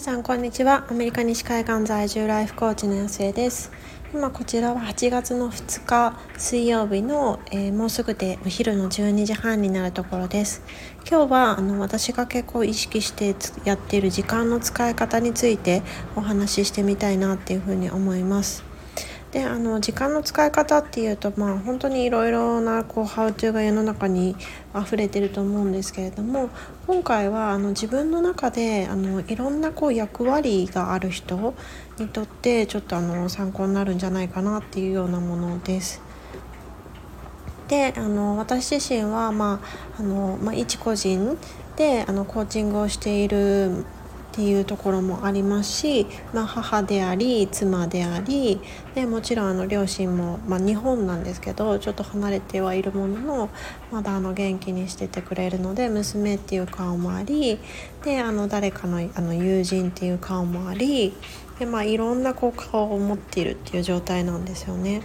さんこんにちは。アメリカ西海岸在住ライフコーチの安江です。今こちらは8月の2日水曜日の、えー、もうすぐでお昼の12時半になるところです。今日はあの私が結構意識してやっている時間の使い方についてお話ししてみたいなっていうふうに思います。であの時間の使い方っていうとまあ本当にいろいろなこうハウトゥーが世の中に溢れてると思うんですけれども今回はあの自分の中であのいろんなこう役割がある人にとってちょっとあの参考になるんじゃないかなっていうようなものです。であの私自身は、まああのまあ、一個人であのコーチングをしているっていうところもありますし、まあ、母であり妻でありでもちろんあの両親も、まあ、日本なんですけどちょっと離れてはいるもののまだあの元気にしててくれるので娘っていう顔もありであの誰かのあの友人っていう顔もありで、まあ、いろんなこう顔を持っているっていう状態なんですよね。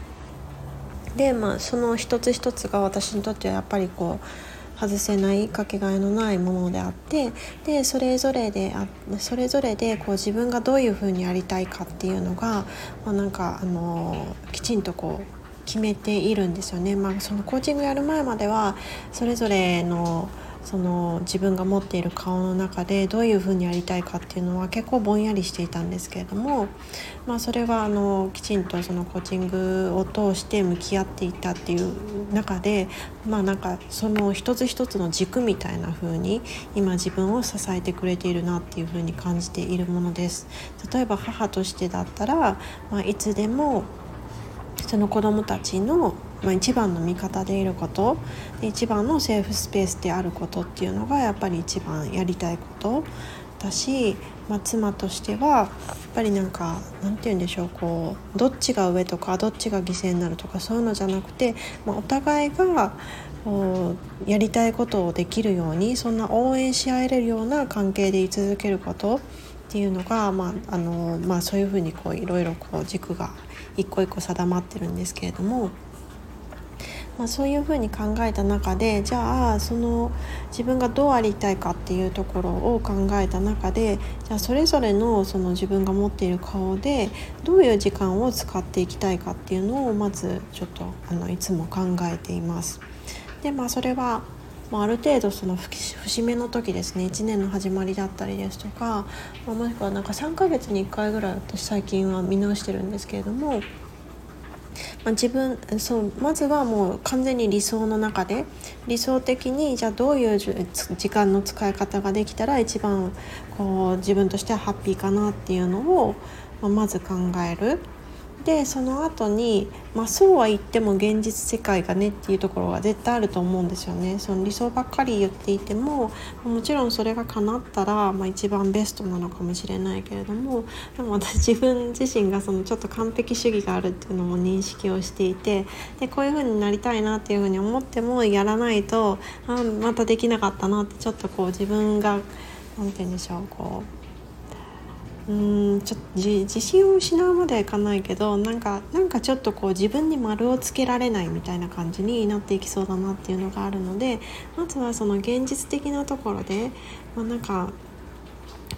でまあその一つ一つが私にとってはやっぱりこう外せないかけがえのないものであってでそれぞれであそれぞれでこう自分がどういうふうにやりたいかっていうのが、まあ、なんかあのきちんとこう決めているんですよね。まあ、そのコーチングやる前まではそれぞれのその自分が持っている顔の中でどういうふうにやりたいかっていうのは結構ぼんやりしていたんですけれども、まあ、それはあのきちんとそのコーチングを通して向き合っていたっていう中でまあなんかその一つ一つの軸みたいな風に今自分を支えてくれているなっていう風に感じているものです。例えば母としてだったら、まあ、いつでもその子どもたちのまあ、一番の味方でいること一番のセーフスペースであることっていうのがやっぱり一番やりたいことだし、まあ、妻としてはやっぱりなんかなんて言うんでしょうこうどっちが上とかどっちが犠牲になるとかそういうのじゃなくて、まあ、お互いがやりたいことをできるようにそんな応援し合えるような関係で居続けることっていうのが、まああのまあ、そういうふうにいろいろ軸が一個一個定まってるんですけれども。まあ、そういうふうに考えた中でじゃあその自分がどうありたいかっていうところを考えた中でじゃあそれぞれのその自分が持っている顔でどういう時間を使っていきたいかっていうのをまずちょっとあのいつも考えています。でまあそれはまあ、ある程度その節目の時ですね1年の始まりだったりですとか、まあ、もしくはなんか3ヶ月に1回ぐらい私最近は見直してるんですけれどもまあ、自分そうまずはもう完全に理想の中で理想的にじゃあどういう時間の使い方ができたら一番こう自分としてはハッピーかなっていうのを、まあ、まず考える。でその後にまあそうは言っても現実世界がねっていうところが絶対あると思うんですよね。その理想ばっかり言っていてももちろんそれが叶ったら、まあ、一番ベストなのかもしれないけれどもでも私自分自身がそのちょっと完璧主義があるっていうのも認識をしていてでこういう風になりたいなっていう風に思ってもやらないとあまたできなかったなってちょっとこう自分が何て言うんでしょうこううんちょっと自信を失うまではいかないけどなんかなんかちょっとこう自分に丸をつけられないみたいな感じになっていきそうだなっていうのがあるのでまずはその現実的なところで、まあ、なんか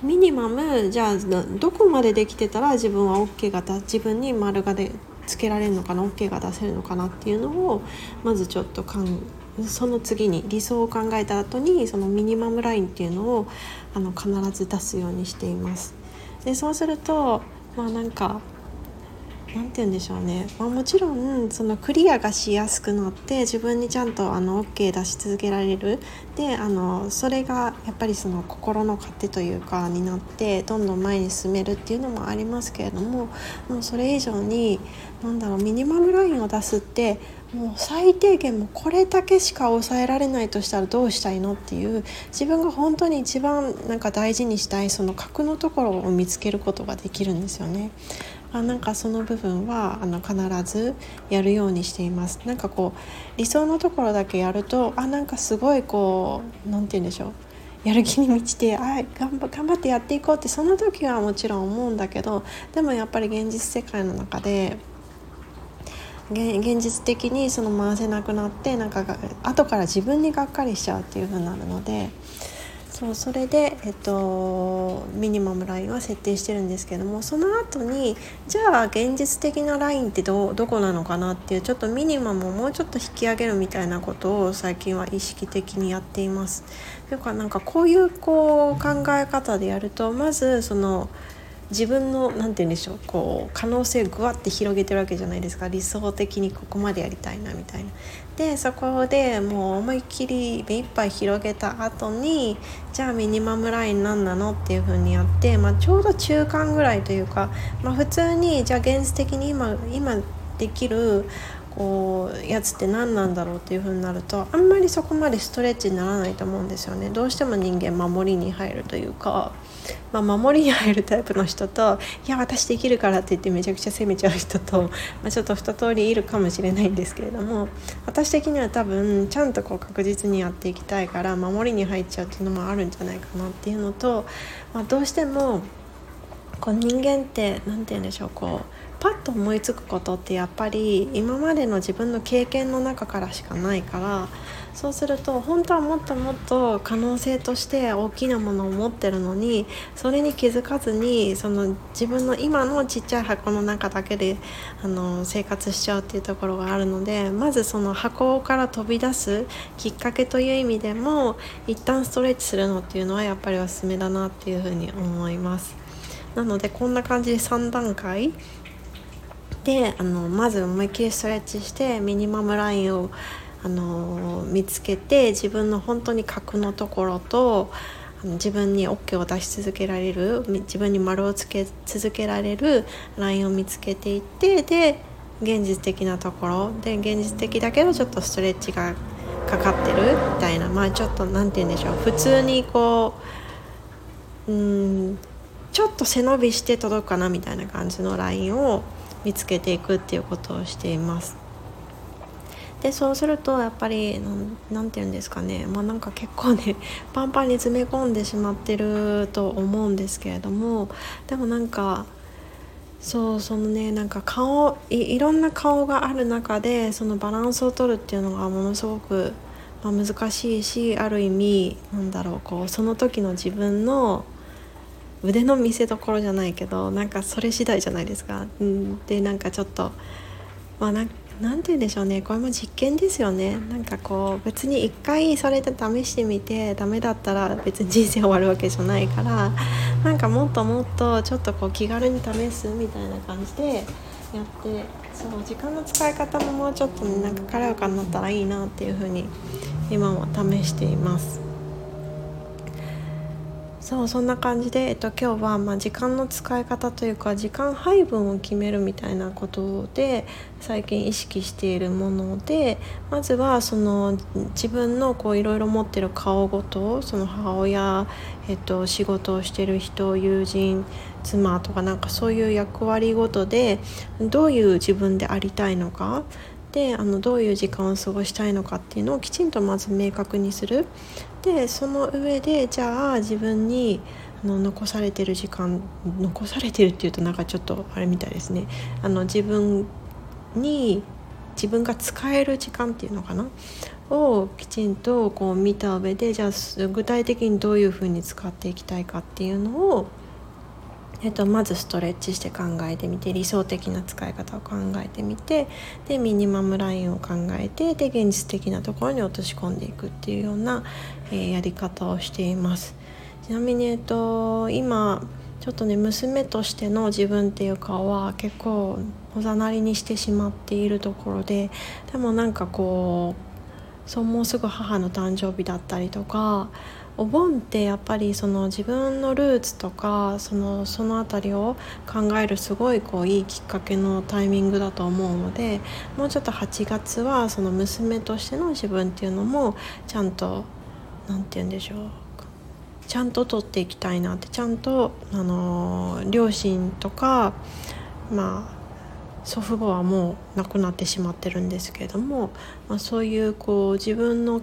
ミニマムじゃあどこまでできてたら自分は OK が自分に丸がでつけられるのかな OK が出せるのかなっていうのをまずちょっと考その次に理想を考えた後にそのミニマムラインっていうのをあの必ず出すようにしています。でそうするとまあなんか何て言うんでしょうね、まあ、もちろんそのクリアがしやすくなって自分にちゃんとあの OK 出し続けられるであのそれがやっぱりその心の糧というかになってどんどん前に進めるっていうのもありますけれどももうそれ以上に何だろうミニマムラインを出すってもう最低限もこれだけしか抑えられないとしたらどうしたいのっていう自分が本当に一番なんか大事にしたいその核のところを見つけることができるんですよね。あなんかその部分はあの必ずやるようにしています。なんかこう理想のところだけやるとあなんかすごいこう何て言うんでしょう。やる気に満ちてあ頑張頑張ってやっていこうってその時はもちろん思うんだけどでもやっぱり現実世界の中で現実的にその回せなくなってなんか後から自分にがっかりしちゃうっていう風になるのでそうそれで、えっと、ミニマムラインは設定してるんですけどもその後にじゃあ現実的なラインってどどこなのかなっていうちょっとミニマムをもうちょっと引き上げるみたいなことを最近は意識的にやっています。というかなんかこういうこう考え方でやるとまずその自分の何て言うんでしょうこう可能性をぐわって広げてるわけじゃないですか理想的にここまでやりたいなみたいな。でそこでもう思いっきり目いっぱい広げた後にじゃあミニマムライン何なのっていう風にやって、まあ、ちょうど中間ぐらいというか、まあ、普通にじゃあ現実的に今今できるこうやつって何なんだろうっていう風になるとあんまりそこまでストレッチにならないと思うんですよね。どうしても人間守りに入るというか、まあ、守りに入るタイプの人といや私できるからって言ってめちゃくちゃ責めちゃう人と、まあ、ちょっと二通りいるかもしれないんですけれども私的には多分ちゃんとこう確実にやっていきたいから守りに入っちゃうっていうのもあるんじゃないかなっていうのと、まあ、どうしてもこう人間って何て言うんでしょうこうパッと思いつくことってやっぱり今までの自分の経験の中からしかないからそうすると本当はもっともっと可能性として大きなものを持ってるのにそれに気づかずにその自分の今のちっちゃい箱の中だけであの生活しちゃうっていうところがあるのでまずその箱から飛び出すきっかけという意味でも一旦ストレッチするのっていうのはやっぱりおすすめだなっていうふうに思います。なのでこんな感じで3段階であのまず思いっきりストレッチしてミニマムラインをあの見つけて自分の本当に核のところと自分に OK を出し続けられる自分に丸をつけ続けられるラインを見つけていってで現実的なところ。で現実的だけどちょっとストレッチがかかってるみたいな。まあちょっと何て言うんでしょう。普通にこううんちょっと背伸びして届くかなみたいな感じのラインを見つけていくっていうことをしています。でそうするとやっぱり何て言うんですかねまあなんか結構ね パンパンに詰め込んでしまってると思うんですけれどもでもなんかそうそのねなんか顔いろんな顔がある中でそのバランスを取るっていうのがものすごく、まあ、難しいしある意味なんだろうこうその時の自分の腕の見せ所じゃないけどなんかそれ次第じゃないですか。うん、でなんかちょっとまあなんなんて言うんでしょうねこれも実験ですよねなんかこう別に一回それで試してみてダメだったら別に人生終わるわけじゃないからなんかもっともっとちょっとこう気軽に試すみたいな感じでやってそう時間の使い方ももうちょっと、ね、なんか軽やかになったらいいなっていうふうに今は試しています。そうそんな感じで、えっと、今日はま時間の使い方というか時間配分を決めるみたいなことで最近意識しているものでまずはその自分のいろいろ持ってる顔ごとその母親、えっと、仕事をしてる人友人妻とかなんかそういう役割ごとでどういう自分でありたいのかであのどういう時間を過ごしたいのかっていうのをきちんとまず明確にする。でその上でじゃあ自分にあの残されてる時間残されてるっていうとなんかちょっとあれみたいですね。あの自分に自分が使える時間っていうのかな？をきちんとこう見た上でじゃあ具体的にどういうふうに使っていきたいかっていうのをえっと、まずストレッチして考えてみて理想的な使い方を考えてみてでミニマムラインを考えてで現実的なところに落とし込んでいくっていうような、えー、やり方をしています。ちなみに、えっと、今ちょっとね娘としての自分っていうかは結構おざなりにしてしまっているところででもなんかこうそうもうすぐ母の誕生日だったりとかお盆ってやっぱりその自分のルーツとかそのその辺りを考えるすごいこういいきっかけのタイミングだと思うのでもうちょっと8月はその娘としての自分っていうのもちゃんと何て言うんでしょう。ちゃんと取っていきたいなってちゃんと、あの両親とかまあ祖父母はもう亡くなってしまってるんですけれども、まあ、そういうこう自分の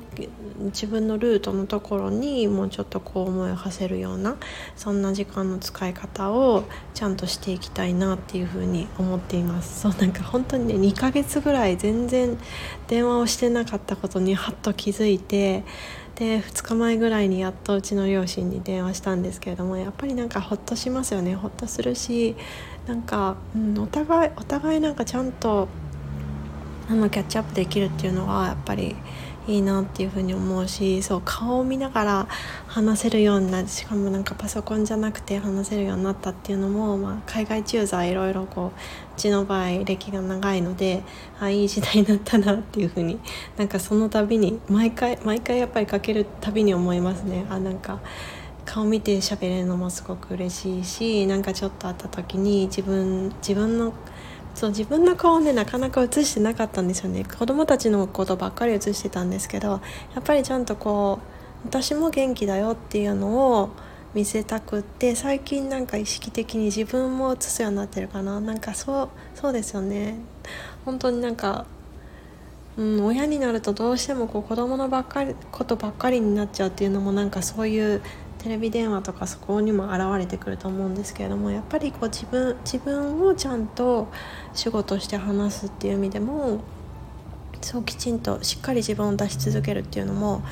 自分のルートのところにもうちょっとこう思いを馳せるようなそんな時間の使い方をちゃんとしていきたいなっていうふうに思っています。そうなんか本当にね2ヶ月ぐらい全然電話をしてなかったことにハッと気づいてで2日前ぐらいにやっとうちの両親に電話したんですけれどもやっぱりなんかほっとしますよね。ほっとするしなんか、うん、お互いお互いなんかちゃんとあのキャッチアップできるっていうのはやっぱりいいなっていうふうに思うしそう顔を見ながら話せるようになしかもなんかパソコンじゃなくて話せるようになったっていうのも、まあ、海外駐在いろいろこううちの場合歴が長いのであいい時代になったなっていうふうになんかその度に毎回毎回やっぱりかけるたびに思いますね。あなんか顔見て喋れるのもすごく嬉しいしなんかちょっと会った時に自分自分のそう自分の顔をねなかなか映してなかったんですよね。子供たちのことばっかり映してたんですけどやっぱりちゃんとこう私も元気だよっていうのを見せたくって最近なんか意識的に自分も映すようになってるかな。なんかそうそうですよね。本当になんか、うん、親になるとどうしてもこう子供のばっかりことばっかりになっちゃうっていうのもなんかそういうテレビ電話とかそこにも現れてくると思うんですけれどもやっぱりこう自分自分をちゃんと仕事して話すっていう意味でもそうきちんとしっかり自分を出し続けるっていうのも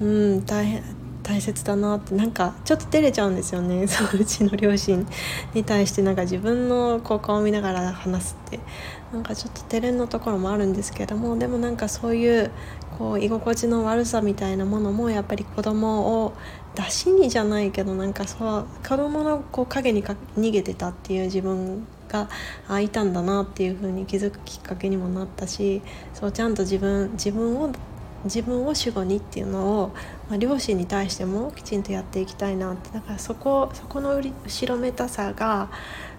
うん大変大切だなってなんかちょっと照れちゃうんですよね。そううちの両親に対してなんか自分のこう顔を見ながら話すって。なんかちょっと照れのところもあるんですけどもでもなんかそういうこう居心地の悪さみたいなものもやっぱり子供を出しにじゃないけどなんかそう子供のこう影にか逃げてたっていう自分があいたんだなっていう風に気づくきっかけにもなったしそうちゃんと自分自分を自分を主語にっていうのを、まあ、両親に対してもきちんとやっていきたいなってだからそこそこの後ろめたさが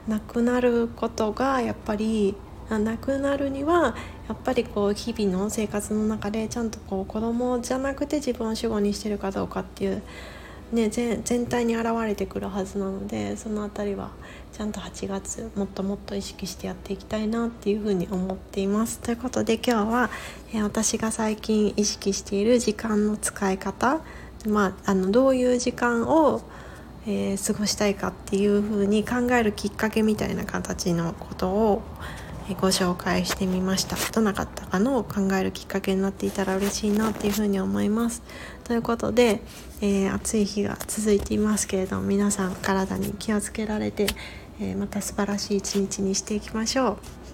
なくなることがやっぱりなくなるにはやっぱりこう日々の生活の中でちゃんとこう子供じゃなくて自分を主語にしてるかどうかっていう、ね、全体に現れてくるはずなのでその辺りはちゃんと8月もっともっと意識してやっていきたいなっていうふうに思っています。ということで今日は、え私が最近意識している時間の使い方、まあ、あのどういう時間をえー、過ごしたいかっていうふうに考えるきっかけみたいな形のことをご紹介してみました。どなかったかのを考えるきっかけになっていたら嬉しいなっていうふうに思います。ということで、えー、暑い日が続いていますけれども皆さん体に気をつけられて、えー、また素晴らしい一日にしていきましょう。